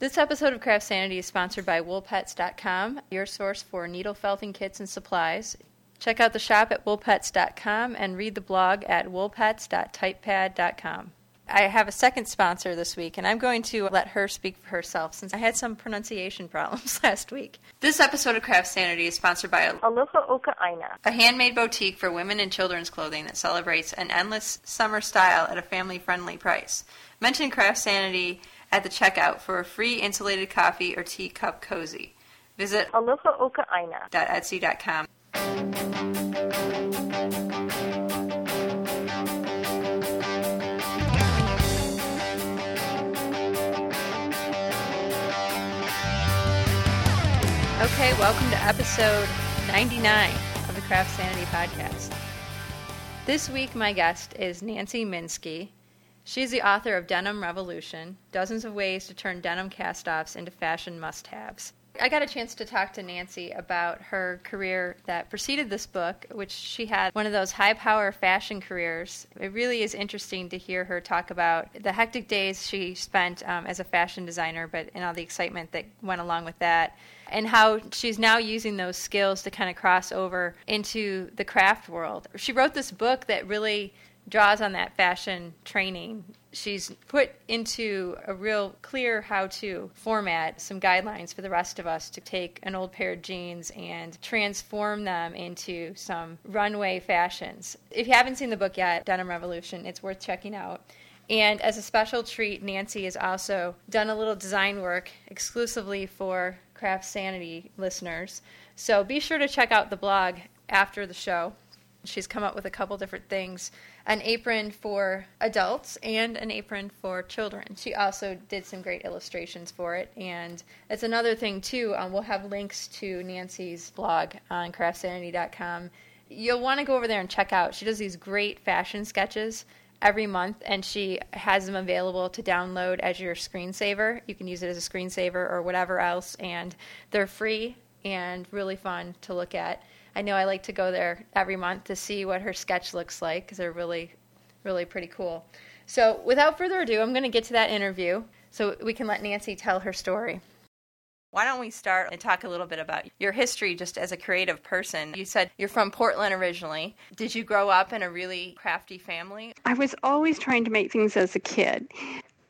This episode of Craft Sanity is sponsored by woolpets.com, your source for needle felting kits and supplies. Check out the shop at woolpets.com and read the blog at woolpets.typepad.com. I have a second sponsor this week, and I'm going to let her speak for herself since I had some pronunciation problems last week. This episode of Craft Sanity is sponsored by Aloha Oka Aina, a handmade boutique for women and children's clothing that celebrates an endless summer style at a family friendly price. Mention Craft Sanity at the checkout for a free insulated coffee or tea cup cozy. Visit alohaokaaina.etsy.com. Okay, welcome to episode 99 of the Craft Sanity podcast. This week, my guest is Nancy Minsky, She's the author of Denim Revolution Dozens of Ways to Turn Denim Cast Offs into Fashion Must Haves. I got a chance to talk to Nancy about her career that preceded this book, which she had one of those high power fashion careers. It really is interesting to hear her talk about the hectic days she spent um, as a fashion designer, but and all the excitement that went along with that, and how she's now using those skills to kind of cross over into the craft world. She wrote this book that really draws on that fashion training. She's put into a real clear how to format some guidelines for the rest of us to take an old pair of jeans and transform them into some runway fashions. If you haven't seen the book yet, Denim Revolution, it's worth checking out. And as a special treat, Nancy has also done a little design work exclusively for Craft Sanity listeners. So be sure to check out the blog after the show. She's come up with a couple different things an apron for adults and an apron for children. She also did some great illustrations for it. And that's another thing, too. Um, we'll have links to Nancy's blog on craftsanity.com. You'll want to go over there and check out. She does these great fashion sketches every month and she has them available to download as your screensaver. You can use it as a screensaver or whatever else and they're free and really fun to look at. I know I like to go there every month to see what her sketch looks like because they're really, really pretty cool. So, without further ado, I'm going to get to that interview so we can let Nancy tell her story. Why don't we start and talk a little bit about your history just as a creative person? You said you're from Portland originally. Did you grow up in a really crafty family? I was always trying to make things as a kid.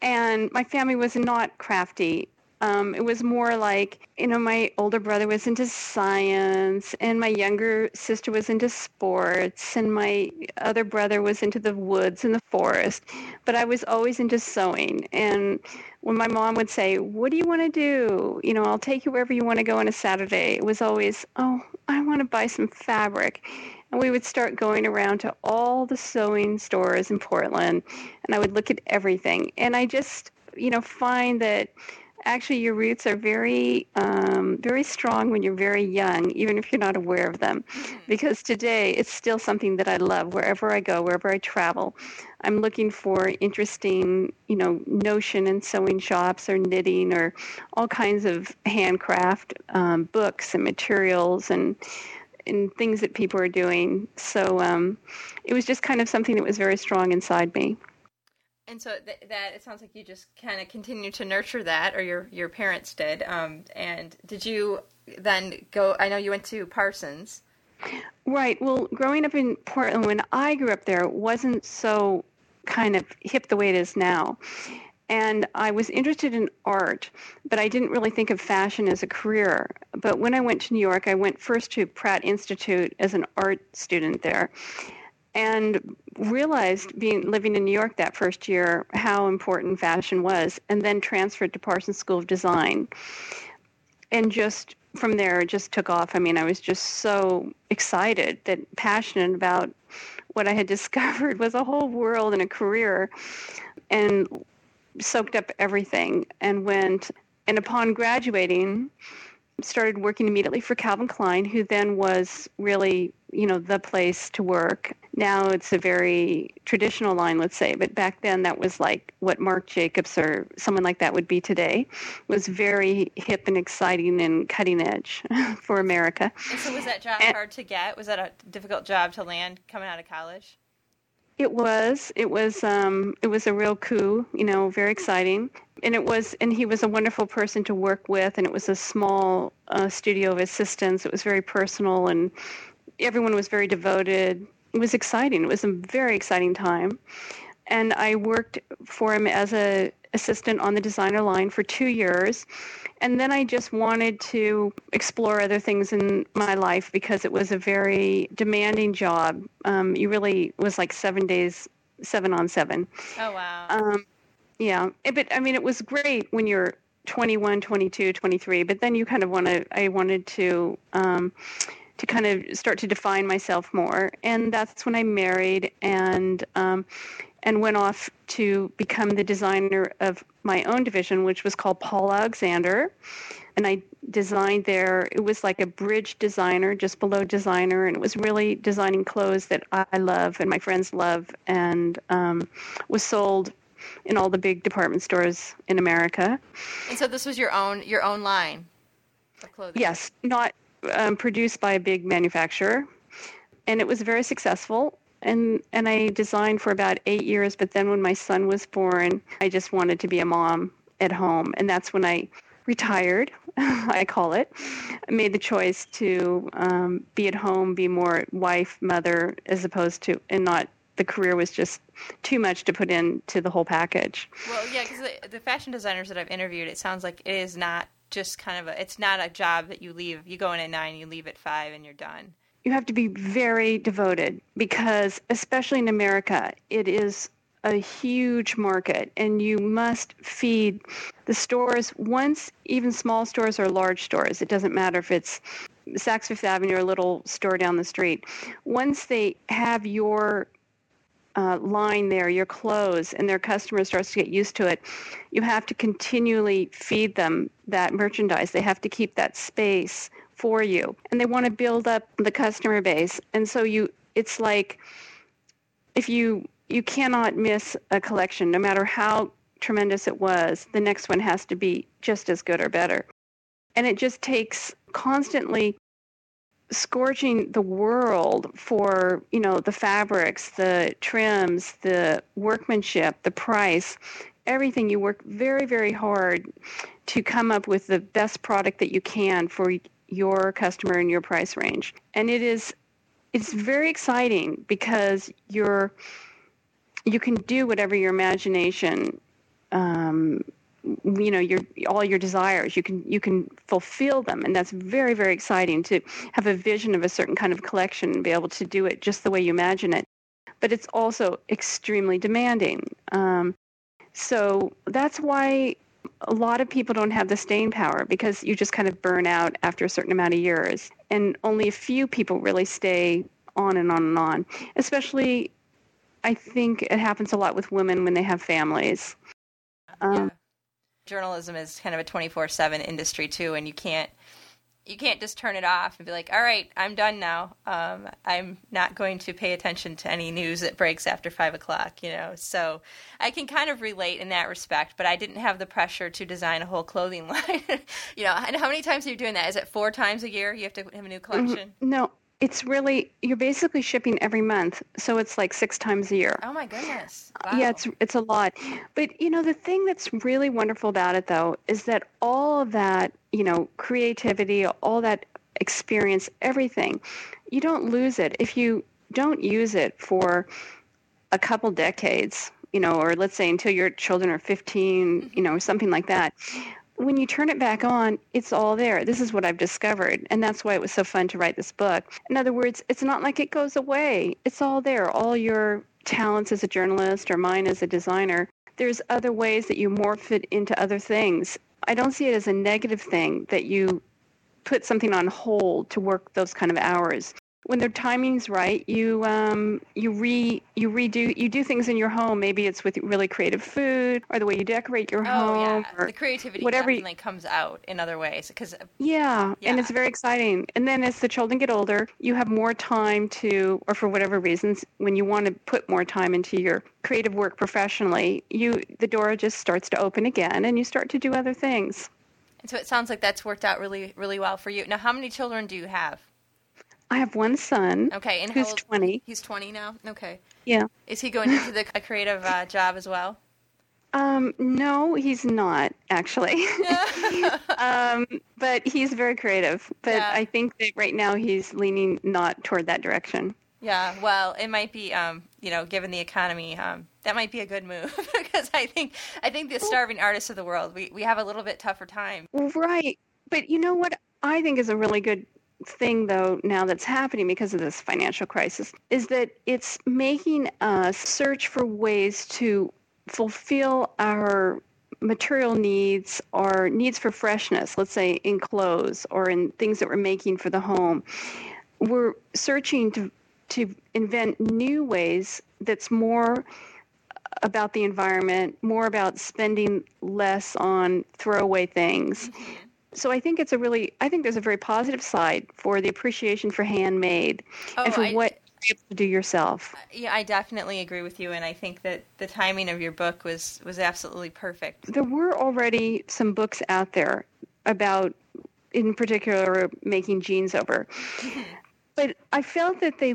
And my family was not crafty um, it was more like, you know, my older brother was into science, and my younger sister was into sports, and my other brother was into the woods and the forest. But I was always into sewing. And when my mom would say, What do you want to do? You know, I'll take you wherever you want to go on a Saturday, it was always, Oh, I want to buy some fabric. And we would start going around to all the sewing stores in Portland, and I would look at everything. And I just, you know, find that actually your roots are very um, very strong when you're very young even if you're not aware of them. Mm-hmm. because today it's still something that i love. Wherever i go wherever i travel i'm looking for interesting you know notion and sewing shops or knitting or all kinds of handcraft um, books and materials and and things that people are doing. So um, it was just kind of something that was very strong inside me and so th- that it sounds like you just kind of continue to nurture that, or your your parents did. Um, and did you then go? I know you went to Parsons. Right. Well, growing up in Portland, when I grew up there, wasn't so kind of hip the way it is now. And I was interested in art, but I didn't really think of fashion as a career. But when I went to New York, I went first to Pratt Institute as an art student there and realized being living in New York that first year how important fashion was and then transferred to Parsons School of Design. And just from there just took off. I mean I was just so excited that passionate about what I had discovered was a whole world and a career and soaked up everything and went and upon graduating started working immediately for Calvin Klein, who then was really, you know, the place to work. Now it's a very traditional line, let's say, but back then that was like what Marc Jacobs or someone like that would be today. It was very hip and exciting and cutting edge for America. And so was that job and, hard to get? Was that a difficult job to land coming out of college? It was. It was. Um, it was a real coup. You know, very exciting. And it was. And he was a wonderful person to work with. And it was a small uh, studio of assistants. It was very personal, and everyone was very devoted. It was exciting. It was a very exciting time. And I worked for him as a assistant on the designer line for two years. And then I just wanted to explore other things in my life because it was a very demanding job. Um, you really was like seven days, seven on seven. Oh, wow. Um, yeah. But I mean, it was great when you're 21, 22, 23, but then you kind of want to, I wanted to, um, to kind of start to define myself more. And that's when I married and um, and went off to become the designer of my own division, which was called Paul Alexander. And I designed there, it was like a bridge designer, just below designer, and it was really designing clothes that I love and my friends love, and um, was sold in all the big department stores in America. And so this was your own your own line of clothing. Yes, not um, produced by a big manufacturer, and it was very successful and and I designed for about eight years. But then when my son was born, I just wanted to be a mom at home, and that's when I retired. I call it. I made the choice to um, be at home, be more wife, mother, as opposed to, and not the career was just too much to put into the whole package. Well, yeah, because the, the fashion designers that I've interviewed, it sounds like it is not just kind of a. It's not a job that you leave. You go in at nine, you leave at five, and you're done you have to be very devoted because, especially in America, it is a huge market and you must feed the stores. Once even small stores or large stores it doesn't matter if it's saks fifth avenue or a little store down the street once they have your uh, line there your clothes and their customer starts to get used to it you have to continually feed them that merchandise. They have to keep that space for you and they want to build up the customer base. And so you it's like if you you cannot miss a collection no matter how tremendous it was the next one has to be just as good or better. And it just takes constantly scorching the world for you know the fabrics the trims the workmanship the price everything. You work very very hard to come up with the best product that you can for your customer and your price range. And it is it's very exciting because you're you can do whatever your imagination um, you know your all your desires. You can you can fulfill them. And that's very very exciting to have a vision of a certain kind of collection and be able to do it just the way you imagine it. But it's also extremely demanding. Um, so that's why a lot of people don't have the staying power because you just kind of burn out after a certain amount of years. And only a few people really stay on and on and on. Especially, I think it happens a lot with women when they have families. Um, yeah. Journalism is kind of a 24 7 industry, too, and you can't you can't just turn it off and be like, all right, I'm done now. Um, I'm not going to pay attention to any news that breaks after five o'clock, you know. So I can kind of relate in that respect, but I didn't have the pressure to design a whole clothing line. you know, and how many times are you doing that? Is it four times a year you have to have a new mm-hmm. collection? No, it's really you're basically shipping every month, so it's like six times a year. Oh my goodness! Wow. Yeah, it's it's a lot. But you know, the thing that's really wonderful about it, though, is that all of that, you know, creativity, all that experience, everything, you don't lose it if you don't use it for a couple decades you know, or let's say until your children are 15, mm-hmm. you know, something like that when you turn it back on, it's all there. This is what I've discovered. And that's why it was so fun to write this book. In other words, it's not like it goes away, it's all there. All your talents as a journalist or mine as a designer, there's other ways that you morph it into other things. I don't see it as a negative thing that you put something on hold to work those kind of hours when the timing's right, you um, you re you redo you do things in your home. Maybe it's with really creative food or the way you decorate your oh, home. Yeah. the creativity whatever definitely comes out in other ways because uh, yeah, yeah, and it's very exciting. And then as the children get older, you have more time to, or for whatever reasons, when you want to put more time into your creative work professionally, you the door just starts to open again, and you start to do other things. And so it sounds like that's worked out really really well for you. Now, how many children do you have? I have one son. Okay, and who's 20. He's 20 now. Okay. Yeah. Is he going into the a creative uh, job as well? Um, no, he's not actually. um, but he's very creative. But Yeah. I think that right now he's leaning not toward that direction. Yeah, well, it might be, um, you know, given the economy, um, that might be a good move because I think I think the starving artists of the world, we, we have a little bit tougher time. Right. But you know what I think is a really good thing though now that's happening because of this financial crisis is that it's making us search for ways to fulfill our material needs or needs for freshness, let's say in clothes or in things that we're making for the home. We're searching to to invent new ways that's more about the environment, more about spending less on throwaway things. Mm-hmm. So I think it's a really, I think there's a very positive side for the appreciation for handmade oh, and for Oh, I- what you have to do yourself. Uh, yeah, I definitely agree with you, and I think that the timing of your book was was absolutely perfect. There were already some books out there about, in particular, making jeans over. but I felt that they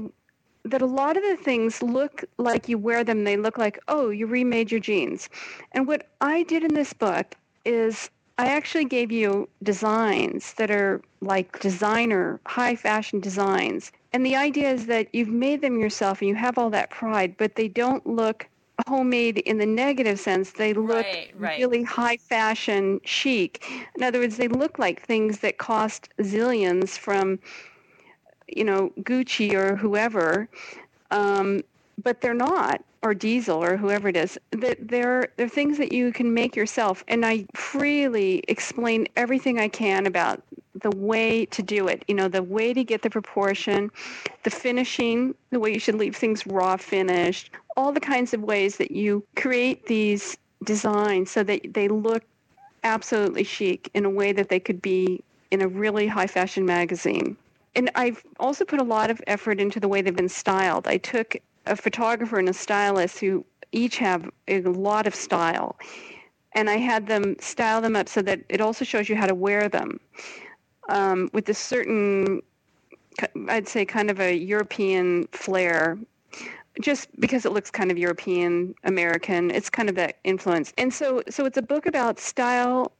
that a lot of the things look like you wear them they look like oh you remade your jeans and what i did in this book is i actually gave you designs that are like designer high fashion designs. And the idea is that you've made them yourself and you have all that pride but they don't look homemade in the negative sense. They look Right, right. really high fashion chic. In other words they look like things that cost zillions from you know, Gucci or whoever, um, but they're not, or Diesel or whoever it is. That they're they're things that you can make yourself, and I freely explain everything I can about the way to do it. You know, the way to get the proportion, the finishing, the way you should leave things raw finished, all the kinds of ways that you create these designs so that they look absolutely chic in a way that they could be in a really high fashion magazine. And I've also put a lot of effort into the way they've been styled. I took a photographer and a stylist who each have a lot of style. And I had them style them up so that it also shows you how to wear them um, with a certain, I'd say, kind of a European flair just because it looks kind of European American. It's kind of that influence. And so so it's a book about style,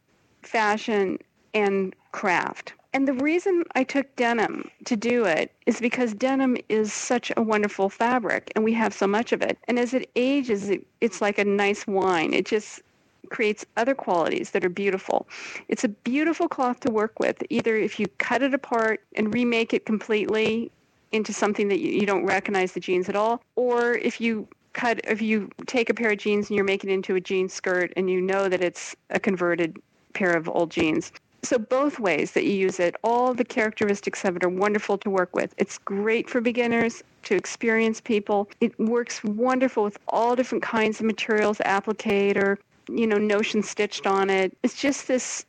fashion, and craft. And the reason I took denim to do it is because denim is such a wonderful fabric and we have so much of it. And as it ages, it, it's like a nice wine. It just creates other qualities that are beautiful. It's a beautiful cloth to work with, either if you cut it apart and remake it completely into something that you, you don't recognize the jeans at all, or if you cut if you take a pair of jeans and you're making it into a jean skirt and you know that it's a converted pair of old jeans. So both ways that you use it, all the characteristics of it are wonderful to work with. It's great for beginners, to experienced people. It works wonderful with all different kinds of materials, applique or you know, notion stitched on it. It's just this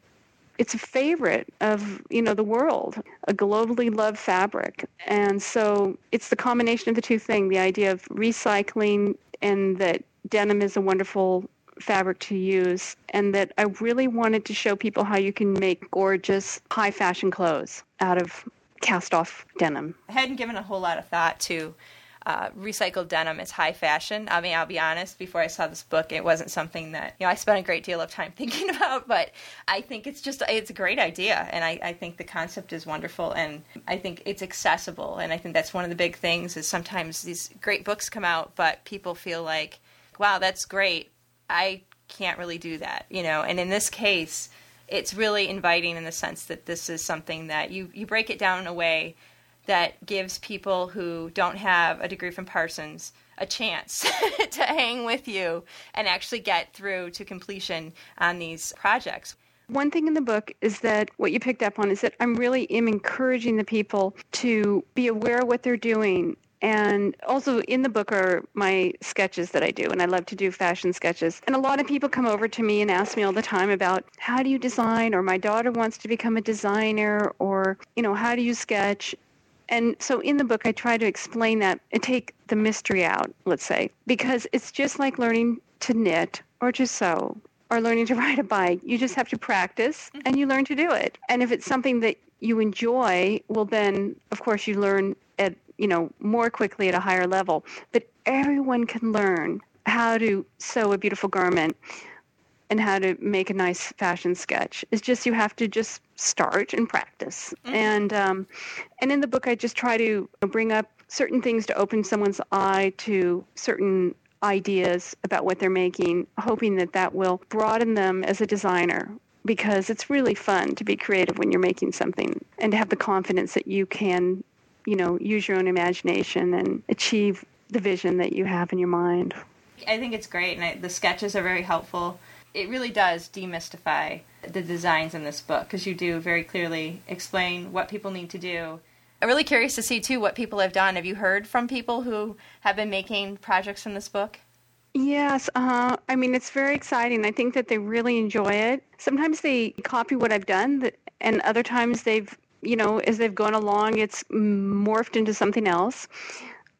it's a favorite of you know the world a globally loved fabric and so it's the combination of the two things the idea of recycling and that denim is a wonderful fabric to use and that i really wanted to show people how you can make gorgeous high fashion clothes out of cast off denim I hadn't given a whole lot of thought to uh, recycled denim as high fashion. I mean, I'll be honest, before I saw this book, it wasn't something that, you know, I spent a great deal of time thinking about, but I think it's just, it's a great idea. And I, I think the concept is wonderful and I think it's accessible. And I think that's one of the big things is sometimes these great books come out, but people feel like, wow, that's great. I can't really do that, you know, and in this case, it's really inviting in the sense that this is something that you, you break it down in a way that gives people who don't have a degree from Parsons a chance to hang with you and actually get through to completion on these projects. One thing in the book is that what you picked up on is that I'm really am encouraging the people to be aware of what they're doing. And also in the book are my sketches that I do, and I love to do fashion sketches. And a lot of people come over to me and ask me all the time about how do you design, or my daughter wants to become a designer, or, you know, how do you sketch? And so in the book, I try to explain that and take the mystery out, let's say, because it's just like learning to knit or to sew or learning to ride a bike. You just have to practice mm-hmm. and you learn to do it. And if it's something that you enjoy, well, then, of course, you learn you know, more quickly at a higher level. But everyone can learn how to sew a beautiful garment and how to make a nice fashion sketch. It's just you have to just start and practice. Mm-hmm. And um, and in the book, I just try to bring up certain things to open someone's eye to certain ideas about what they're making, hoping that that will broaden them as a designer. Because it's really fun to be creative when you're making something and to have the confidence that you can, you know, use your own imagination and achieve the vision that you have in your mind. I think it's great, and I, the sketches are very helpful it really does demystify the designs in this book because you do very clearly explain what people need to do. I'm really curious to see too what people have done. Have you heard from people who have been making projects from this book? Yes, uh, I mean it's very exciting. I think that they really enjoy it. Sometimes they copy what I've done, and other times they've, you know, as they've gone along, it's morphed into something else.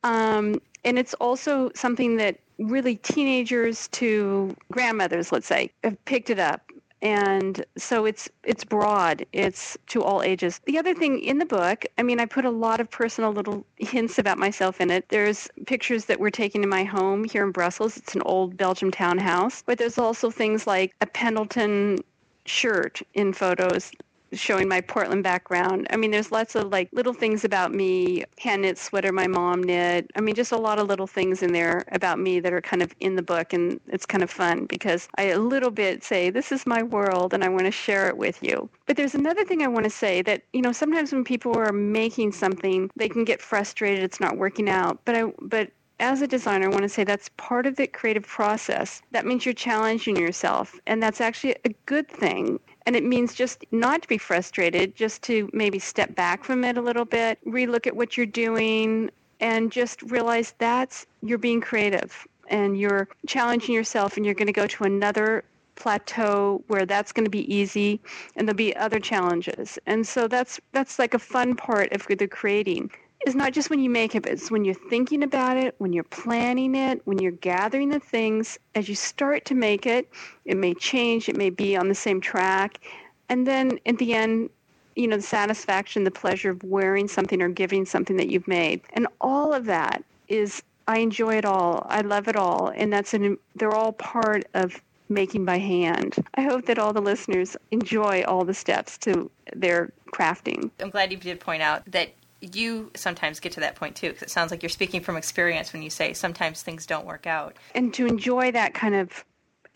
Um, and it's also something that really teenagers to grandmothers, let's say, have picked it up. And so it's it's broad. It's to all ages. The other thing in the book, I mean, I put a lot of personal little hints about myself in it. There's pictures that were taken in my home here in Brussels. It's an old Belgium townhouse, but there's also things like a Pendleton shirt in photos showing my Portland background. I mean, there's lots of like little things about me, hand knit sweater my mom knit. I mean, just a lot of little things in there about me that are kind of in the book. And it's kind of fun because I a little bit say, this is my world and I want to share it with you. But there's another thing I want to say that, you know, sometimes when people are making something, they can get frustrated. It's not working out. But I, but as a designer, I want to say that's part of the creative process. That means you're challenging yourself, and that's actually a good thing. And it means just not to be frustrated, just to maybe step back from it a little bit, relook at what you're doing, and just realize that's you're being creative and you're challenging yourself and you're going to go to another plateau where that's going to be easy and there'll be other challenges. And so that's that's like a fun part of the creating is not just when you make it, but it's when you're thinking about it, when you're planning it, when you're gathering the things. As you start to make it, it may change, it may be on the same track. And then at the end, you know, the satisfaction, the pleasure of wearing something or giving something that you've made. And all of that is, I enjoy it all. I love it all. And that's an, they're all part of making by hand. I hope that all the listeners enjoy all the steps to their crafting. I'm glad you did point out that you sometimes get to that point too, because it sounds like you're speaking from experience when you say sometimes things don't work out. And to enjoy that kind of,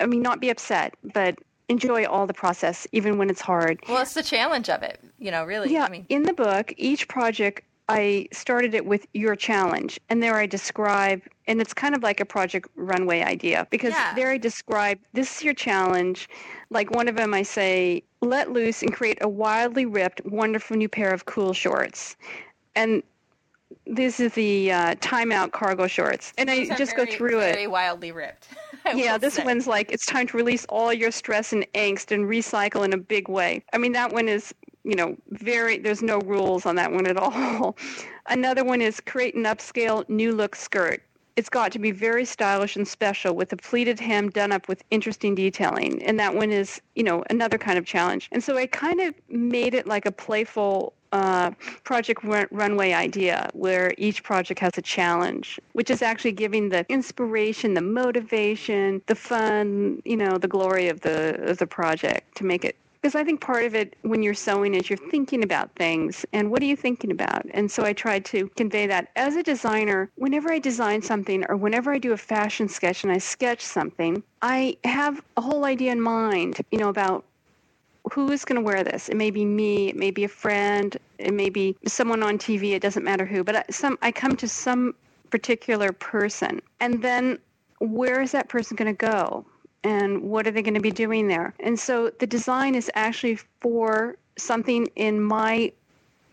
I mean, not be upset, but enjoy all the process, even when it's hard. Well, it's the challenge of it, you know, really. Yeah. I mean, in the book, each project, I started it with your challenge, and there I describe, and it's kind of like a project runway idea because yeah. there I describe this is your challenge. Like one of them, I say, let loose and create a wildly ripped, wonderful new pair of cool shorts and this is the uh, timeout cargo shorts, and These I just very, go through very it. Very wildly ripped. yeah, this say. one's like it's time to release all your stress and angst and recycle in a big way. I mean, that one is you know very. There's no rules on that one at all. Another one is create an upscale new look skirt. It's got to be very stylish and special with a pleated hem done up with interesting detailing. And that one is, you know, another kind of challenge. And so I kind of made it like a playful uh, project run- runway idea where each project has a challenge, which is actually giving the inspiration, the motivation, the fun, you know, the glory of the of the project to make it. Because I think part of it when you're sewing is you're thinking about things and what are you thinking about? And so I tried to convey that. As a designer, whenever I design something or whenever I do a fashion sketch and I sketch something, I have a whole idea in mind, you know, about who is going to wear this? It may be me, it may be a friend, it may be someone on TV, it doesn't matter who, but I, some I come to some particular person and then where is that person going to go? And what are they going to be doing there? And so the design is actually for something in my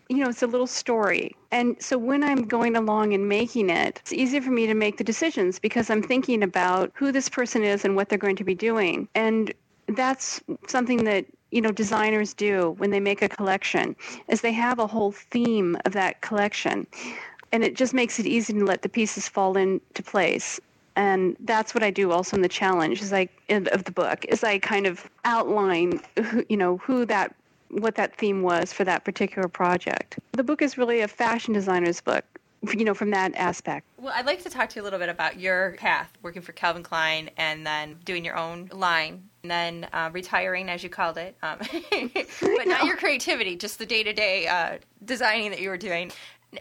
you know, it's a little story. And so when I'm going along and making it, it's easier for me to make the decisions because I'm thinking about who this person is and what they're going to be doing. And that's something that you know designers do when they make a collection is they have a whole theme of that collection. And it just makes it easy to let the pieces fall into place. And that's what I do also in the challenge is like of the book is I kind of outline who, you know who that what that theme was for that particular project. The book is really a fashion designer's book you know, from that aspect. Well, I'd like to talk to you a little bit about your path working for Calvin Klein and then doing your own line and then uh, retiring, as you called it. Um, but not your creativity, just the day to day designing that you were doing.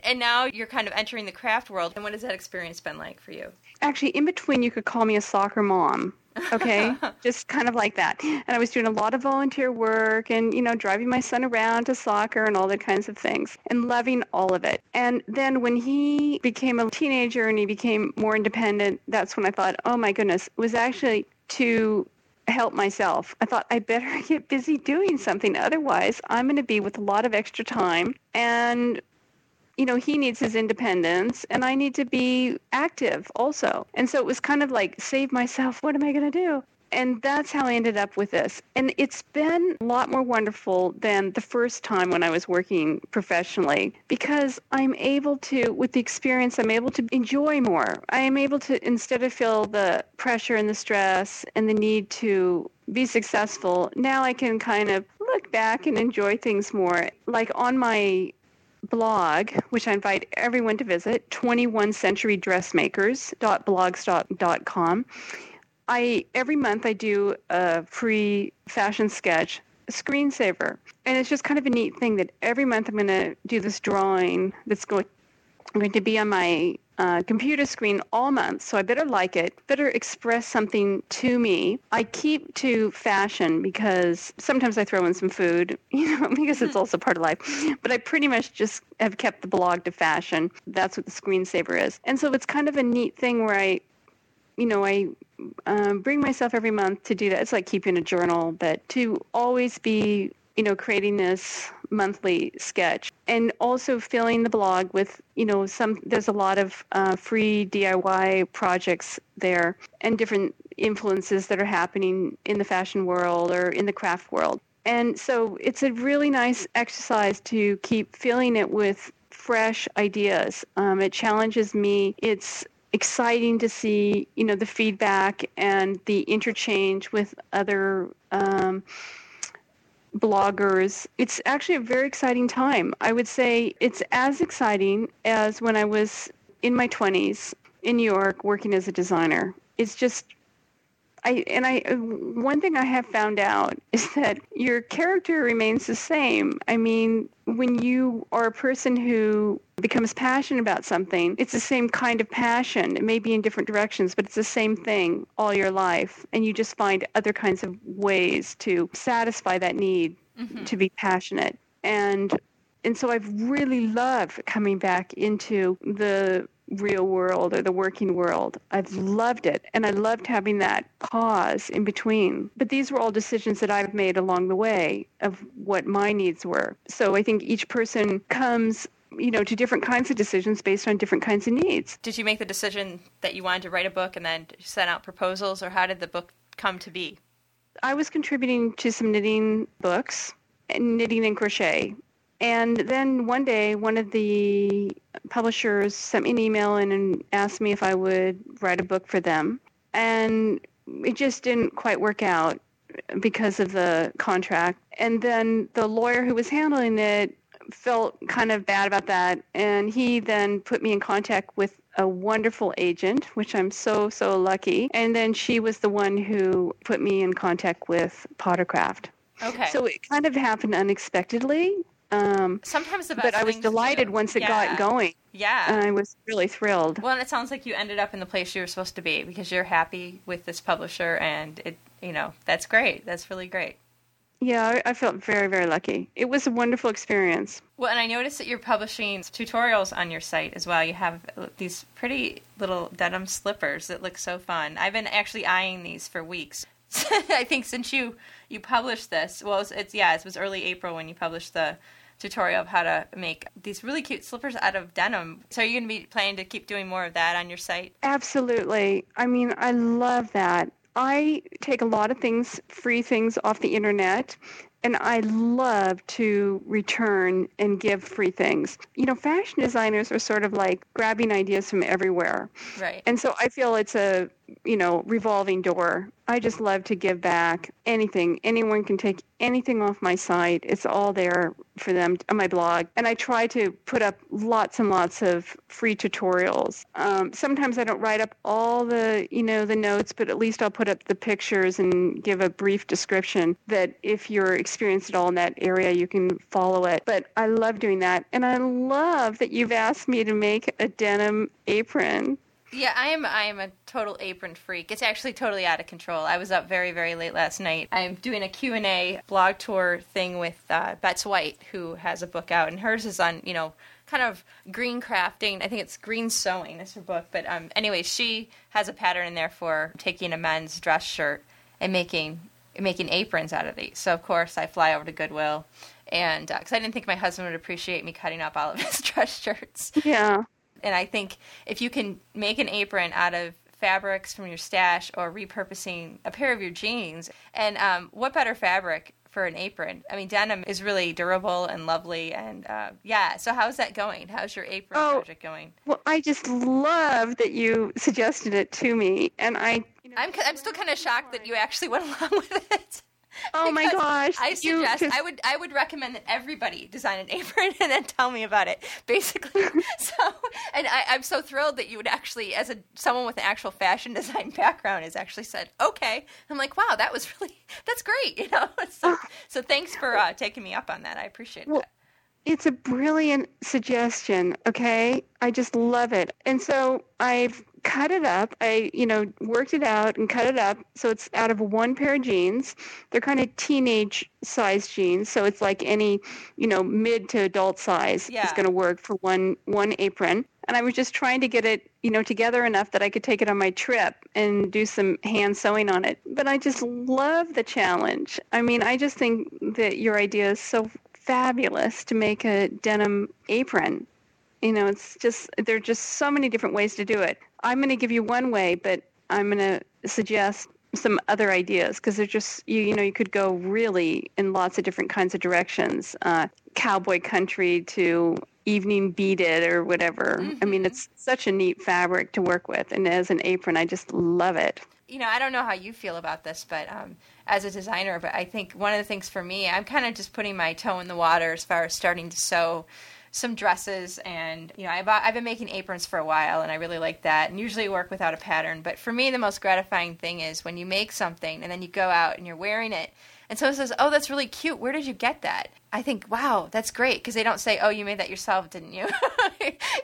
And now you're kind of entering the craft world. And what has that experience been like for you? Actually, in between, you could call me a soccer mom okay just kind of like that and i was doing a lot of volunteer work and you know driving my son around to soccer and all the kinds of things and loving all of it and then when he became a teenager and he became more independent that's when i thought oh my goodness it was actually to help myself. I thought I better get busy doing something. Otherwise, I'm going to be with a lot of extra time and you know, he needs his independence and I need to be active also. And so it was kind of like, save myself. What am I going to do? And that's how I ended up with this. And it's been a lot more wonderful than the first time when I was working professionally because I'm able to, with the experience, I'm able to enjoy more. I am able to, instead of feel the pressure and the stress and the need to be successful, now I can kind of look back and enjoy things more. Like on my blog, which I invite everyone to visit, 21centurydressmakers.blogspot.com. I every month I do a free fashion sketch screensaver, and it's just kind of a neat thing that every month I'm going to do this drawing that's going going to be on my uh, computer screen all month, so I better like it, better express something to me. I keep to fashion because sometimes I throw in some food, you know, because it's also part of life. But I pretty much just have kept the blog to fashion. That's what the screensaver is. And so it's kind of a neat thing where I, you know, I um, bring myself every month to do that. It's like keeping a journal, but to always be you know, creating this monthly sketch and also filling the blog with, you know, some, there's a lot of uh, free DIY projects there and different influences that are happening in the fashion world or in the craft world. And so it's a really nice exercise to keep filling it with fresh ideas. Um, it challenges me. It's exciting to see, you know, the feedback and the interchange with other um, bloggers. It's actually a very exciting time. I would say it's as exciting as when I was in my 20s in New York working as a designer. It's just I and I one thing I have found out is that your character remains the same. I mean, when you are a person who becomes passionate about something, it's the same kind of passion. It may be in different directions, but it's the same thing all your life, and you just find other kinds of ways to satisfy that need mm-hmm. to be passionate. And and so I've really loved coming back into the real world or the working world. I've loved it. And I loved having that pause in between. But these were all decisions that I've made along the way of what my needs were. So I think each person comes you know to different kinds of decisions based on different kinds of needs did you make the decision that you wanted to write a book and then send out proposals or how did the book come to be i was contributing to some knitting books knitting and crochet and then one day, one of the publishers sent me an email and asked me if I would write a book for them. And it just didn't quite work out because of the contract. And then the lawyer who was handling it felt kind of bad about that. And he then put me in contact with a wonderful agent, which I'm so, so lucky. And then she was the one who put me in contact with Pottercraft. Okay. So it kind of happened unexpectedly. Um, Sometimes the best. But I was delighted once it yeah. got going. Yeah. And I was really thrilled. Well, and it sounds like you ended up in the place you were supposed to be because you're happy with this publisher, and it, you know, that's great. That's really great. Yeah, I felt very, very lucky. It was a wonderful experience. Well, and I noticed that you're publishing tutorials on your site as well. You have these pretty little denim slippers that look so fun. I've been actually eyeing these for weeks. I think since you you published this, well, it's, it's yeah, it was early April when you published the tutorial of how to make these really cute slippers out of denim. So are you going to be planning to keep doing more of that on your site? Absolutely. I mean, I love that. I take a lot of things, free things off the internet, and I love to return and give free things. You know, fashion designers are sort of like grabbing ideas from everywhere. Right. And so I feel it's a you know, revolving door. I just love to give back anything. Anyone can take anything off my site. It's all there for them on my blog. And I try to put up lots and lots of free tutorials. Um, sometimes I don't write up all the, you know, the notes, but at least I'll put up the pictures and give a brief description that if you're experienced at all in that area, you can follow it. But I love doing that. And I love that you've asked me to make a denim apron. Yeah, I am. I am a total apron freak. It's actually totally out of control. I was up very, very late last night. I'm doing a Q and A blog tour thing with uh, Betz White, who has a book out, and hers is on you know kind of green crafting. I think it's green sewing is her book. But um, anyway, she has a pattern in there for taking a men's dress shirt and making making aprons out of these. So of course, I fly over to Goodwill, and because uh, I didn't think my husband would appreciate me cutting up all of his dress shirts. Yeah and I think if you can make an apron out of fabrics from your stash or repurposing a pair of your jeans, and um, what better fabric for an apron? I mean, denim is really durable and lovely, and uh, yeah. So how's that going? How's your apron oh, project going? Well, I just love that you suggested it to me, and I. You know, I'm I'm still kind of shocked that you actually went along with it. Oh my gosh! I suggest you, I would I would recommend that everybody design an apron and then tell me about it. Basically, so and I, I'm so thrilled that you would actually, as a someone with an actual fashion design background, has actually said okay. I'm like, wow, that was really that's great. You know, so, so thanks for uh, taking me up on that. I appreciate well, that. It's a brilliant suggestion. Okay, I just love it, and so I've cut it up. I, you know, worked it out and cut it up. So it's out of one pair of jeans. They're kind of teenage size jeans. So it's like any, you know, mid to adult size yeah. is going to work for one, one apron. And I was just trying to get it, you know, together enough that I could take it on my trip and do some hand sewing on it. But I just love the challenge. I mean, I just think that your idea is so fabulous to make a denim apron you know it's just there are just so many different ways to do it I'm going to give you one way, but I'm going to suggest some other ideas because they're just you you know you could go really in lots of different kinds of directions uh, cowboy country to evening beaded or whatever mm-hmm. i mean mm-hmm. it's such a neat fabric to work with and as an apron i just love it you know i don't know how you feel about this but um, as a designer but i think one of the things for me i'm kind of just putting my toe in the water as far as starting to sew some dresses and you know I've, I've been making aprons for a while and i really like that and usually work without a pattern. But for me the most gratifying thing is when you make something and then you go out and you're wearing it and someone says oh that's really cute. Where did you get that? I think wow that's great. Because they don't say oh you made that yourself didn't you?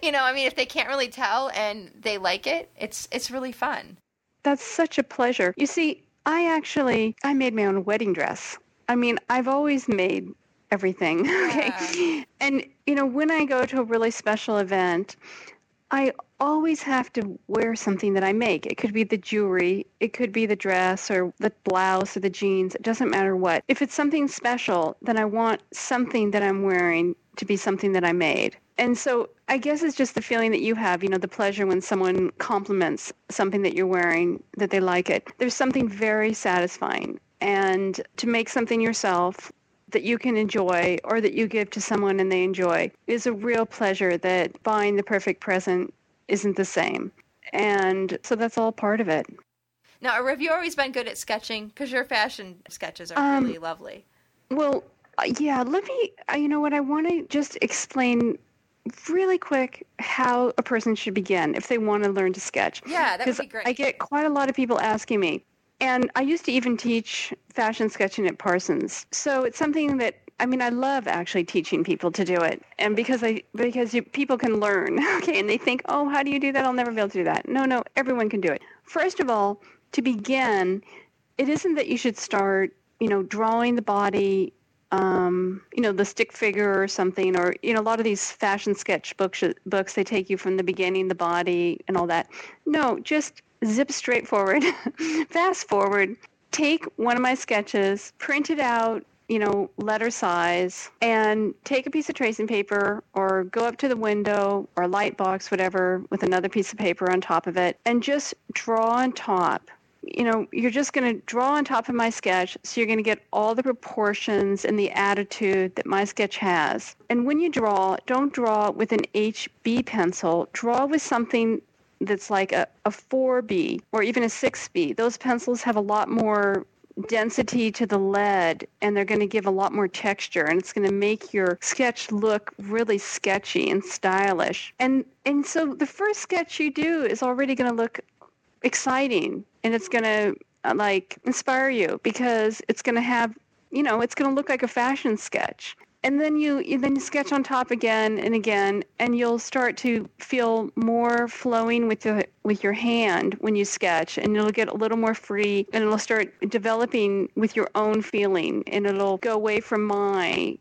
You know i mean if they can't really tell and they like it it's it's really fun. That's such a pleasure. You see i actually i made my own wedding dress. I mean, I've always made everything. okay. And, you know, when I go to a really special event, I always have to wear something that I make. It could be the jewelry, it could be the dress or the blouse or the jeans. It doesn't matter what. If it's something special, then I want something that I'm wearing to be something that I made. And so I guess it's just the feeling that you have, you know, the pleasure when someone compliments something that you're wearing, that they like it. There's something very satisfying. And to make something yourself that you can enjoy or that you give to someone and they enjoy is a real pleasure that buying the perfect present isn't the same. And so that's all part of it. Now, have you always been good at sketching? Because your fashion sketches are um, really lovely. Well, uh, yeah, let me, uh, you know what, I want to just explain really quick how a person should begin if they want to learn to sketch. Yeah, that would be great. I get quite a lot of people asking me, and I used to even teach fashion sketching at Parsons. So it's something that I mean, I love actually teaching people to do it, and because I because you, people can learn, okay, and they think, oh, how do you do that? I'll never be able to do that. No, no, everyone can do it. First of all, to begin, it isn't that you should start, you know, drawing the body, um, you know, the stick figure or something, or you know, a lot of these fashion sketch books books they take you from the beginning, the body, and all that. No, just zip straight forward, fast forward, take one of my sketches, print it out, you know, letter size, and take a piece of tracing paper or go up to the window or light box, whatever, with another piece of paper on top of it, and just draw on top. You know, you're just going to draw on top of my sketch, so you're going to get all the proportions and the attitude that my sketch has. And when you draw, don't draw with an HB pencil, draw with something that's like a, a 4B or even a 6B, those pencils have a lot more density to the lead and they're going to give a lot more texture and it's going to make your sketch look really sketchy and stylish. And and so the first sketch you do is already going to look exciting and it's going to uh, like inspire you because it's going to have you know it's going to look like a fashion sketch and then you, you then you sketch on top again and again and you'll start to feel more flowing with the with your hand when you sketch and it'll get a little more free and it'll start developing with your own feeling and it'll go away from my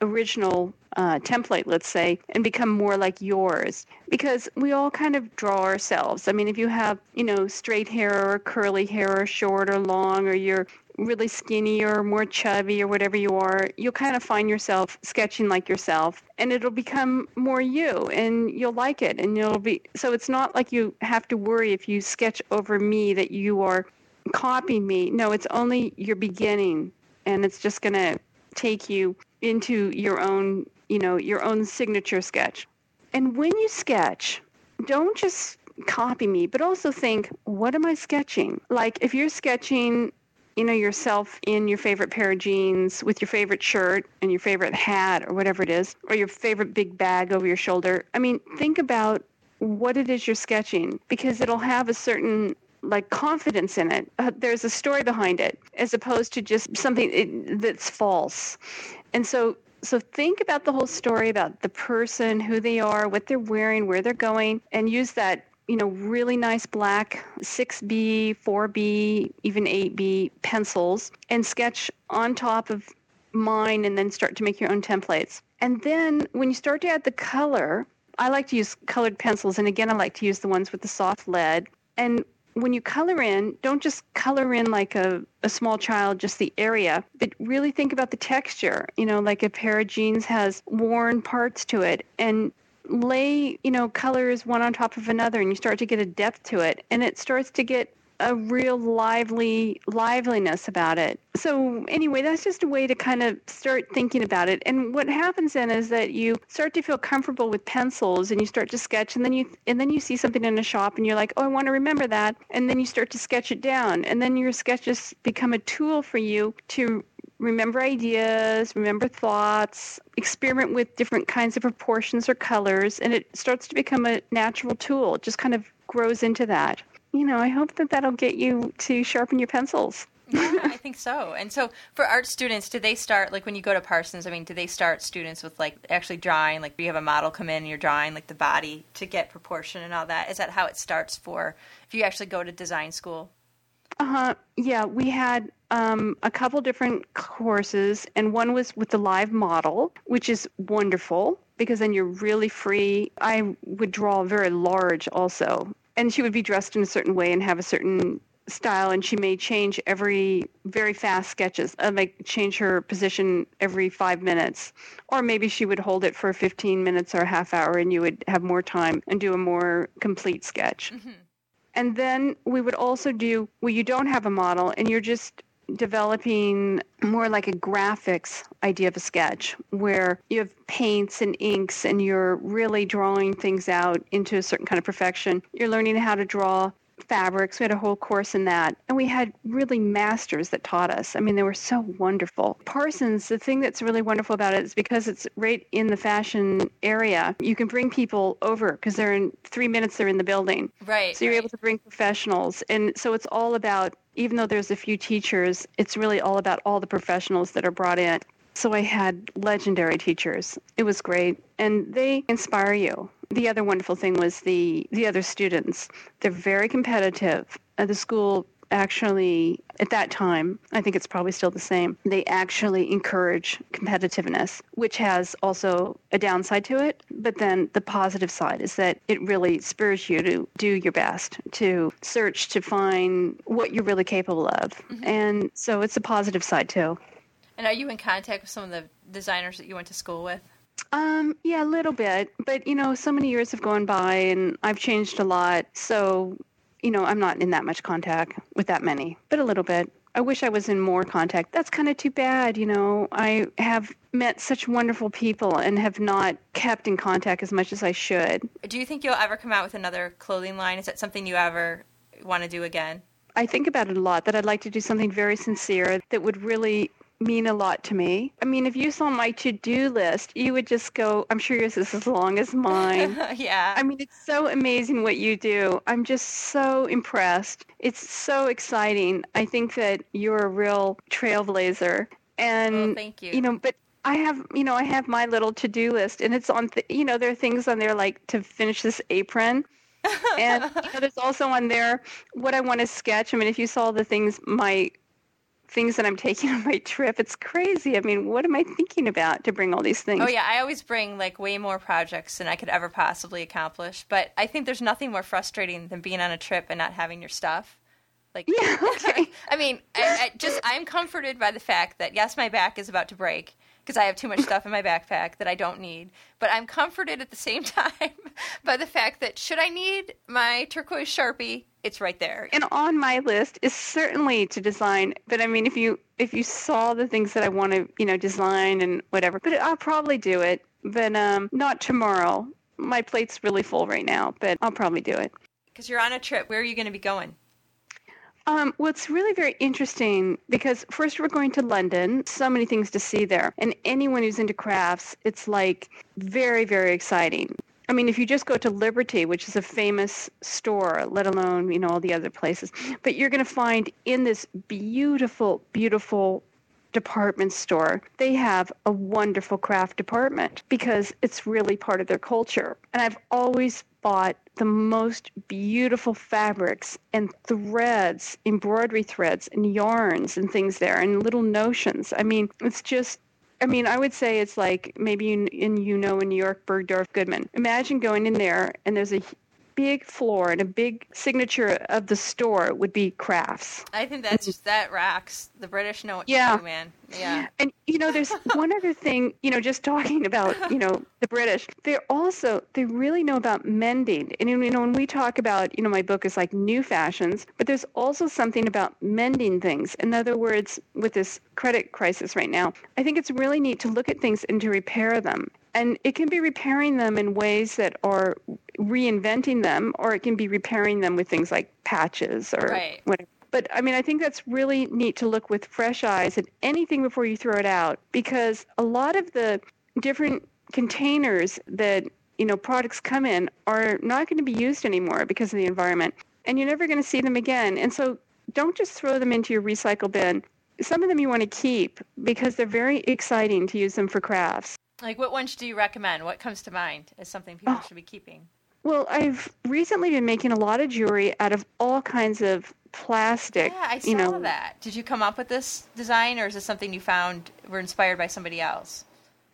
original uh, template, let's say, and become more like yours. Because we all kind of draw ourselves. I mean, if you have, you know, straight hair or curly hair or short or long, or you're really skinny or more chubby or whatever you are, you'll kind of find yourself sketching like yourself and it'll become more you and you'll like it and you'll be so it's not like you have to worry if you sketch over me that you are copying me. No, it's only your beginning and it's just going to take you into your own, you know, your own signature sketch. And when you sketch, don't just copy me, but also think, what am I sketching? Like if you're sketching you know yourself in your favorite pair of jeans with your favorite shirt and your favorite hat or whatever it is or your favorite big bag over your shoulder. I mean think about what it is you're sketching because it'll have a certain like confidence in it. Uh, there's a story behind it as opposed to just something it, that's false. And so so think about the whole story about the person who they are what they're wearing where they're going and use that you know, really nice black 6B, 4B, even 8B pencils and sketch on top of mine and then start to make your own templates. And then when you start to add the color, I like to use colored pencils. And again, I like to use the ones with the soft lead. And when you color in, don't just color in like a, a small child, just the area, but really think about the texture. You know, like a pair of jeans has worn parts to it. And lay, you know, colors one on top of another and you start to get a depth to it and it starts to get a real lively liveliness about it. So anyway, that's just a way to kind of start thinking about it. And what happens then is that you start to feel comfortable with pencils and you start to sketch and then you and then you see something in a shop and you're like, "Oh, I want to remember that." And then you start to sketch it down. And then your sketches become a tool for you to remember ideas, remember thoughts, experiment with different kinds of proportions or colors, and it starts to become a natural tool. It just kind of grows into that. You know, I hope that that'll get you to sharpen your pencils. yeah, I think so. And so for art students, do they start like when you go to Parsons? I mean, do they start students with like actually drawing? Like, you have a model come in and you're drawing like the body to get proportion and all that? Is that how it starts for if you actually go to design school? Uh huh. Yeah, we had um, a couple different courses, and one was with the live model, which is wonderful because then you're really free. I would draw very large also, and she would be dressed in a certain way and have a certain style, and she may change every very fast sketches, uh, like change her position every five minutes, or maybe she would hold it for 15 minutes or a half hour, and you would have more time and do a more complete sketch. Mm-hmm. And then we would also do where you don't have a model and you're just developing more like a graphics idea of a sketch where you have paints and inks and you're really drawing things out into a certain kind of perfection. You're learning how to draw fabrics. We had a whole course in that. And we had really masters that taught us. I mean, they were so wonderful. Parsons, the thing that's really wonderful about it is because it's right in the fashion area, you can bring people over because they're in three minutes, they're in the building. Right. So you're right. able to bring professionals. And so it's all about, even though there's a few teachers, it's really all about all the professionals that are brought in. So I had legendary teachers. It was great. And they inspire you the other wonderful thing was the the other students. They're very competitive. Uh, the school actually at that time i think it's probably still the same they actually encourage competitiveness which has also a downside to it but then the positive side is that it really spurs you to do your best to search to find what you're really capable of mm-hmm. and so it's a positive side too and are you in contact with some of the designers that you went to school with um, yeah, a little bit. But, you know, so many years have gone by and I've changed a lot. So, you know, I'm not in that much contact with that many, but a little bit. I wish I was in more contact. That's kind of too bad, you know. I have met such wonderful people and have not kept in contact as much as I should. Do you think you'll ever come out with another clothing line? Is that something you ever want to do again? I think about it a lot that I'd like to do something very sincere that would really mean a lot to me. I mean, if you saw my to do list, you would just go, I'm sure yours is as long as mine. yeah. I mean, it's so amazing what you do. I'm just so impressed. It's so exciting. I think that you're a real trailblazer. And, well, thank you. You know, but I have, you know, I have my little to do list, and it's on, th- you know, there are things on there like to finish this apron. and you know, there's also on there what I want to sketch. I mean, if you saw the things my things that I'm taking on my trip. It's crazy. I mean, what am I thinking about to bring all these oh, things? Oh yeah, I always bring like way more projects than I could ever possibly accomplish. But I think there's nothing more frustrating than being on a trip and not having your stuff. Like, yeah, okay. I mean, I, I just I'm comforted by the fact that yes, my back is about to break because I have too much stuff in my backpack that I don't need. But I'm comforted at the same time by the fact that should I need my turquoise Sharpie, it's right there. And on my list is certainly to design. But I mean, if you if you saw the things that I want to, you know, design and whatever, but I'll probably do it. But um, not tomorrow. My plate's really full right now, but I'll probably do it. Because you're on a trip. Where are you going to be going? Um, well, it's really very interesting because first we're going to London. So many things to see there. And anyone who's into crafts, it's like very, very exciting. I mean, if you just go to Liberty, which is a famous store, let alone, you know, all the other places, but you're going to find in this beautiful, beautiful department store, they have a wonderful craft department because it's really part of their culture. And I've always bought the most beautiful fabrics and threads, embroidery threads and yarns and things there and little notions. I mean, it's just I mean, I would say it's like maybe in, in you know in New York, Bergdorf Goodman. Imagine going in there and there's a big floor and a big signature of the store would be crafts. I think that's mm-hmm. just that rocks. The British know what yeah. to do, man. Yeah. And you know, there's one other thing, you know, just talking about, you know, the British. They're also they really know about mending. And you know, when we talk about, you know, my book is like new fashions, but there's also something about mending things. In other words, with this credit crisis right now, I think it's really neat to look at things and to repair them. And it can be repairing them in ways that are reinventing them, or it can be repairing them with things like patches or right. whatever. But I mean, I think that's really neat to look with fresh eyes at anything before you throw it out because a lot of the different containers that you know products come in are not going to be used anymore because of the environment and you're never going to see them again. And so don't just throw them into your recycle bin. Some of them you want to keep because they're very exciting to use them for crafts. Like what ones do you recommend? What comes to mind as something people oh. should be keeping well i've recently been making a lot of jewelry out of all kinds of plastic yeah i saw you know. that did you come up with this design or is this something you found were inspired by somebody else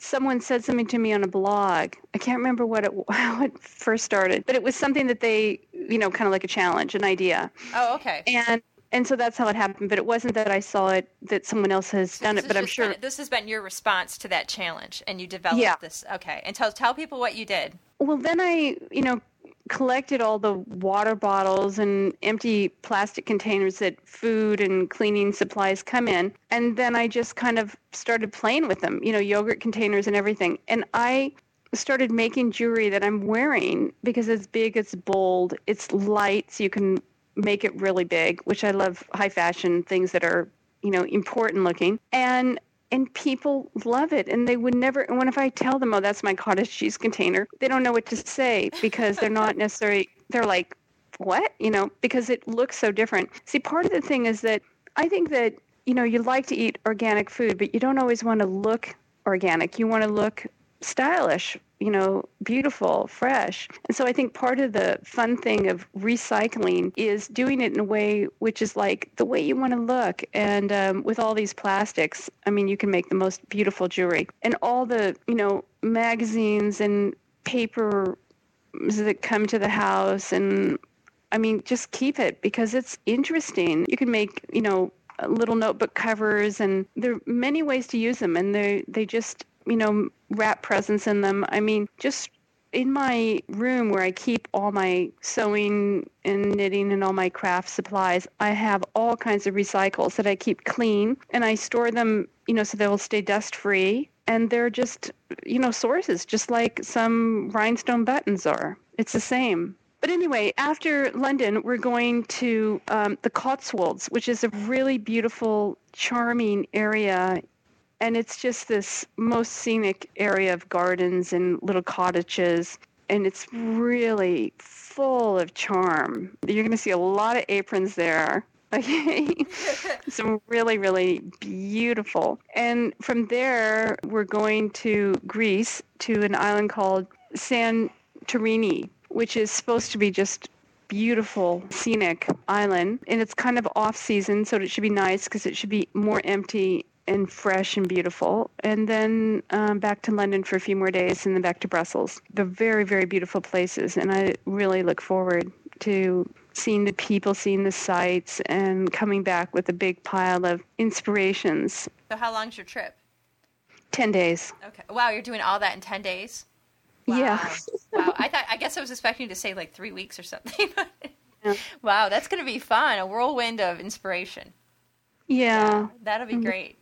someone said something to me on a blog. I can't remember what it how it first started, but it was something that they, you know, kind of like a challenge, an idea. Oh, okay. And and so that's how it happened. But it wasn't that I saw it that someone else has so done it. But I'm sure been, this has been your response to that challenge, and you developed yeah. this. Okay, and tell tell people what you did. Well, then I, you know, collected all the water bottles and empty plastic containers that food and cleaning supplies come in. And then I just kind of started playing with them, you know, yogurt containers and everything. And I started making jewelry that I'm wearing because it's big, it's bold, it's light, so you can make it really big, which I love high fashion things that are, you know, important looking. And and people love it. And they would never and when if i tell them oh that's my cottage cheese container they don't know what to say because they're not necessarily they're like what? You know because it looks so different. See part of the thing is that i think that you know you like to eat organic food but you don't always want to look organic. You want to look stylish you know, beautiful, fresh. And so I think part of the fun thing of recycling is doing it in a way which is like the way you want to look. And um, with all these plastics, I mean, you can make the most beautiful jewelry. And all the, you know, magazines and paper that come to the house and I mean, just keep it because it's interesting. You can make, you know, little notebook covers and there are many ways to use them and they they just you know, wrap presents in them. I mean, just in my room where I keep all my sewing and knitting and all my craft supplies, I have all kinds of recycles that I keep clean and I store them, you know, so they will stay dust free. And they're just, you know, sources, just like some rhinestone buttons are. It's the same. But anyway, after London, we're going to um, the Cotswolds, which is a really beautiful, charming area and it's just this most scenic area of gardens and little cottages. And it's really full of charm. You're going to see a lot of aprons there. Okay? Some really really beautiful. And from there we're going to greece to an island called santorini which is supposed to be just beautiful scenic island. And it's kind of off season so it should be nice because it should be more empty and fresh and beautiful. And then um, back to London for a few more days and then back to Brussels. They're very, very beautiful places. And I really look forward to seeing the people, seeing the sights, and coming back with a big pile of inspirations. So, how long's your trip? 10 days. Okay. Wow, you're doing all that in 10 days? Wow. Yeah. wow. I thought I guess I was expecting you to say like 3 weeks or something. yeah. Wow, that's going to be fun. A whirlwind of inspiration. Yeah. yeah that'll be mm-hmm. great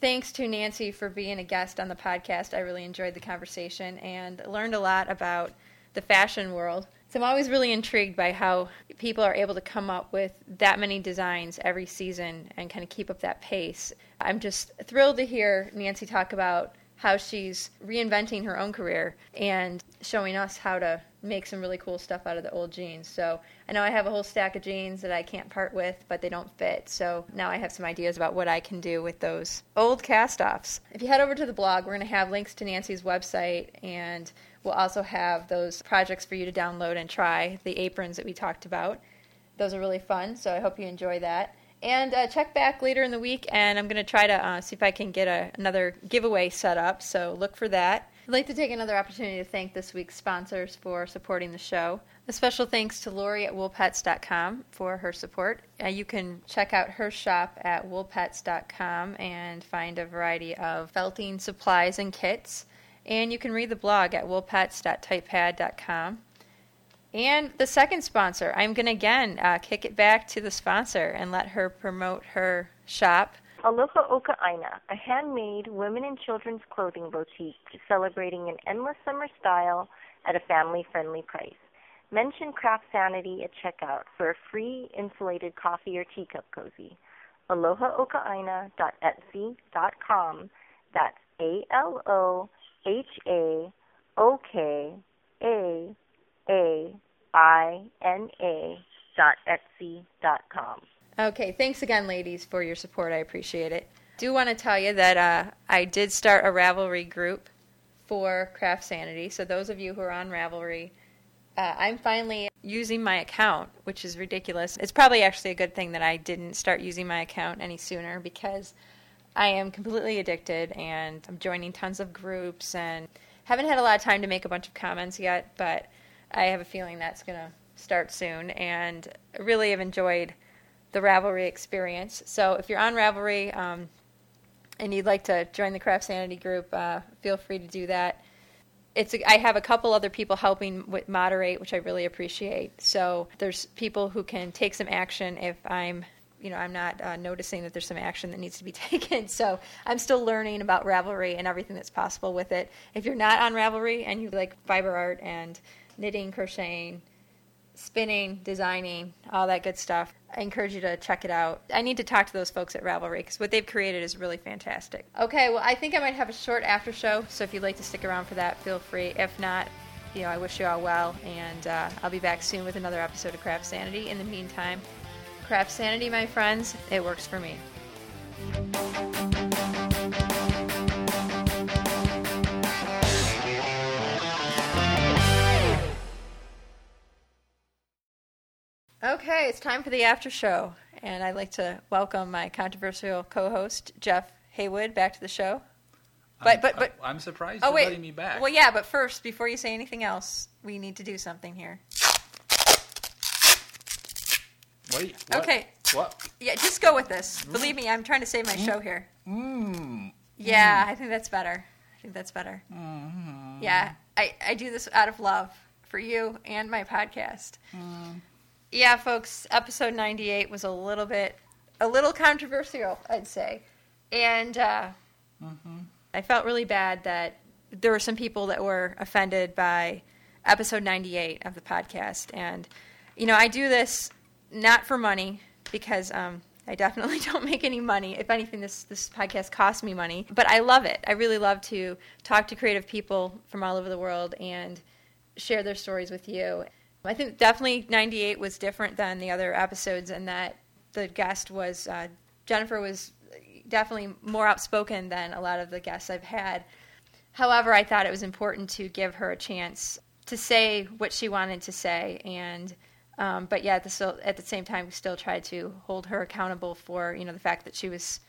thanks to Nancy for being a guest on the podcast. I really enjoyed the conversation and learned a lot about the fashion world. So I'm always really intrigued by how people are able to come up with that many designs every season and kind of keep up that pace. I'm just thrilled to hear Nancy talk about how she's reinventing her own career and showing us how to make some really cool stuff out of the old jeans. So I know I have a whole stack of jeans that I can't part with, but they don't fit. So now I have some ideas about what I can do with those old cast offs. If you head over to the blog, we're going to have links to Nancy's website and we'll also have those projects for you to download and try the aprons that we talked about. Those are really fun, so I hope you enjoy that. And uh, check back later in the week, and I'm going to try to uh, see if I can get a, another giveaway set up. So look for that. I'd like to take another opportunity to thank this week's sponsors for supporting the show. A special thanks to Lori at woolpets.com for her support. Uh, you can check out her shop at woolpets.com and find a variety of felting supplies and kits. And you can read the blog at woolpets.typepad.com. And the second sponsor, I'm going to again uh, kick it back to the sponsor and let her promote her shop. Aloha Oka Aina, a handmade women and children's clothing boutique celebrating an endless summer style at a family friendly price. Mention Craft Sanity at checkout for a free insulated coffee or teacup cozy. AlohaOkaAina.etsy.com. That's A L O H A O K A a I N A dot Etsy dot com. Okay, thanks again, ladies, for your support. I appreciate it. Do want to tell you that uh, I did start a Ravelry group for Craft Sanity. So those of you who are on Ravelry, uh, I'm finally using my account, which is ridiculous. It's probably actually a good thing that I didn't start using my account any sooner because I am completely addicted and I'm joining tons of groups and haven't had a lot of time to make a bunch of comments yet, but I have a feeling that's going to start soon, and really have enjoyed the Ravelry experience. So if you're on Ravelry um, and you'd like to join the Craft Sanity group, uh, feel free to do that. It's a, I have a couple other people helping with moderate, which I really appreciate. So there's people who can take some action if I'm you know I'm not uh, noticing that there's some action that needs to be taken. So I'm still learning about Ravelry and everything that's possible with it. If you're not on Ravelry and you like fiber art and knitting, crocheting, spinning, designing, all that good stuff. I encourage you to check it out. I need to talk to those folks at Ravelry because what they've created is really fantastic. Okay, well, I think I might have a short after show, so if you'd like to stick around for that, feel free. If not, you know, I wish you all well, and uh, I'll be back soon with another episode of Craft Sanity. In the meantime, Craft Sanity, my friends, it works for me. Okay, it's time for the after show, and I'd like to welcome my controversial co-host Jeff Haywood back to the show. But I'm, but but I'm surprised oh, you're wait. letting me back. Well, yeah, but first, before you say anything else, we need to do something here. Wait. What? Okay. What? Yeah, just go with this. Mm. Believe me, I'm trying to save my mm. show here. Mm. Yeah, I think that's better. I think that's better. Mm-hmm. Yeah. I, I do this out of love for you and my podcast. Yeah, folks, episode 98 was a little bit, a little controversial, I'd say. And uh, mm-hmm. I felt really bad that there were some people that were offended by episode 98 of the podcast. And, you know, I do this not for money because um, I definitely don't make any money. If anything, this, this podcast costs me money. But I love it. I really love to talk to creative people from all over the world and share their stories with you. I think definitely 98 was different than the other episodes in that the guest was, uh, Jennifer was definitely more outspoken than a lot of the guests I've had. However, I thought it was important to give her a chance to say what she wanted to say and um, but yeah, at the, at the same time, we still tried to hold her accountable for you know the fact that she was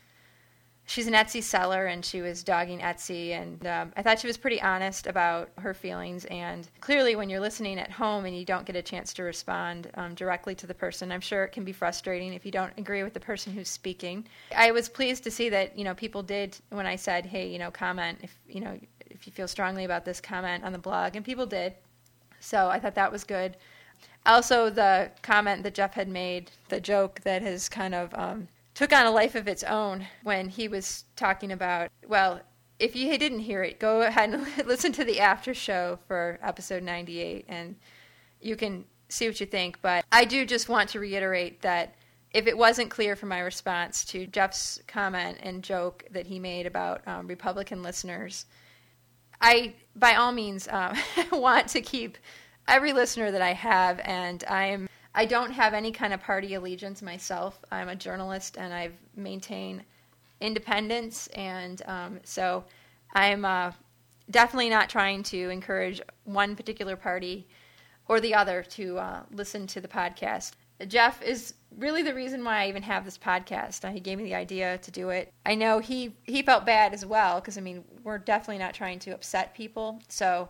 she's an Etsy seller and she was dogging Etsy, and um, I thought she was pretty honest about her feelings. And clearly, when you're listening at home and you don't get a chance to respond um, directly to the person, I'm sure it can be frustrating if you don't agree with the person who's speaking. I was pleased to see that you know people did when I said, hey, you know, comment if you know if you feel strongly about this, comment on the blog, and people did. So I thought that was good. Also, the comment that Jeff had made, the joke that has kind of um, took on a life of its own when he was talking about, well, if you didn't hear it, go ahead and listen to the after show for episode 98 and you can see what you think. But I do just want to reiterate that if it wasn't clear from my response to Jeff's comment and joke that he made about um, Republican listeners, I, by all means, uh, want to keep every listener that I have, and I'm I don't have any kind of party allegiance myself. I'm a journalist, and I've maintained independence, and um, so I'm uh, definitely not trying to encourage one particular party or the other to uh, listen to the podcast. Jeff is really the reason why I even have this podcast. He gave me the idea to do it. I know he he felt bad as well because I mean we're definitely not trying to upset people. So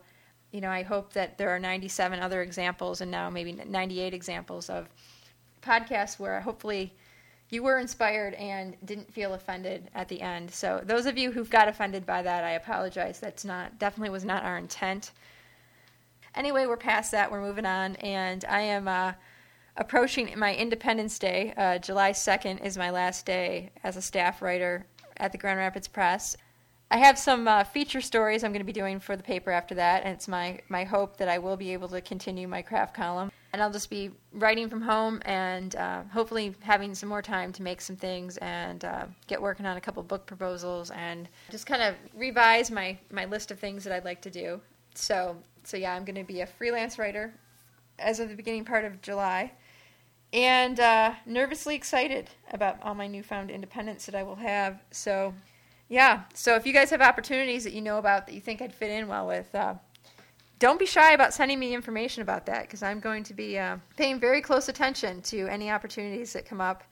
you know, I hope that there are 97 other examples and now maybe 98 examples of podcasts where hopefully you were inspired and didn't feel offended at the end. So those of you who've got offended by that, I apologize. That's not definitely was not our intent. Anyway, we're past that. We're moving on, and I am uh, approaching my Independence Day. Uh, July 2nd is my last day as a staff writer at the Grand Rapids Press. I have some uh, feature stories I'm going to be doing for the paper after that, and it's my, my hope that I will be able to continue my craft column. And I'll just be writing from home and uh, hopefully having some more time to make some things and uh, get working on a couple book proposals and just kind of revise my, my list of things that I'd like to do. So, so yeah, I'm going to be a freelance writer as of the beginning part of July and uh, nervously excited about all my newfound independence that I will have. So yeah. So if you guys have opportunities that you know about that you think I'd fit in well with, uh, don't be shy about sending me information about that because I'm going to be uh, paying very close attention to any opportunities that come up.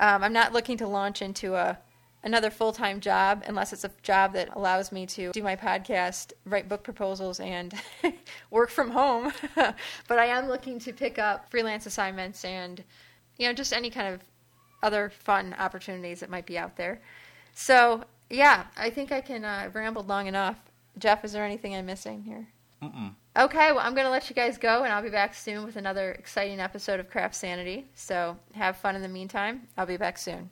Um, I'm not looking to launch into a another full time job unless it's a job that allows me to do my podcast, write book proposals, and work from home. but I am looking to pick up freelance assignments and you know just any kind of other fun opportunities that might be out there. So yeah, I think I can uh, I've rambled long enough. Jeff, is there anything I'm missing here? Mm-mm. Okay, well, I'm going to let you guys go, and I'll be back soon with another exciting episode of Craft Sanity. So have fun in the meantime. I'll be back soon.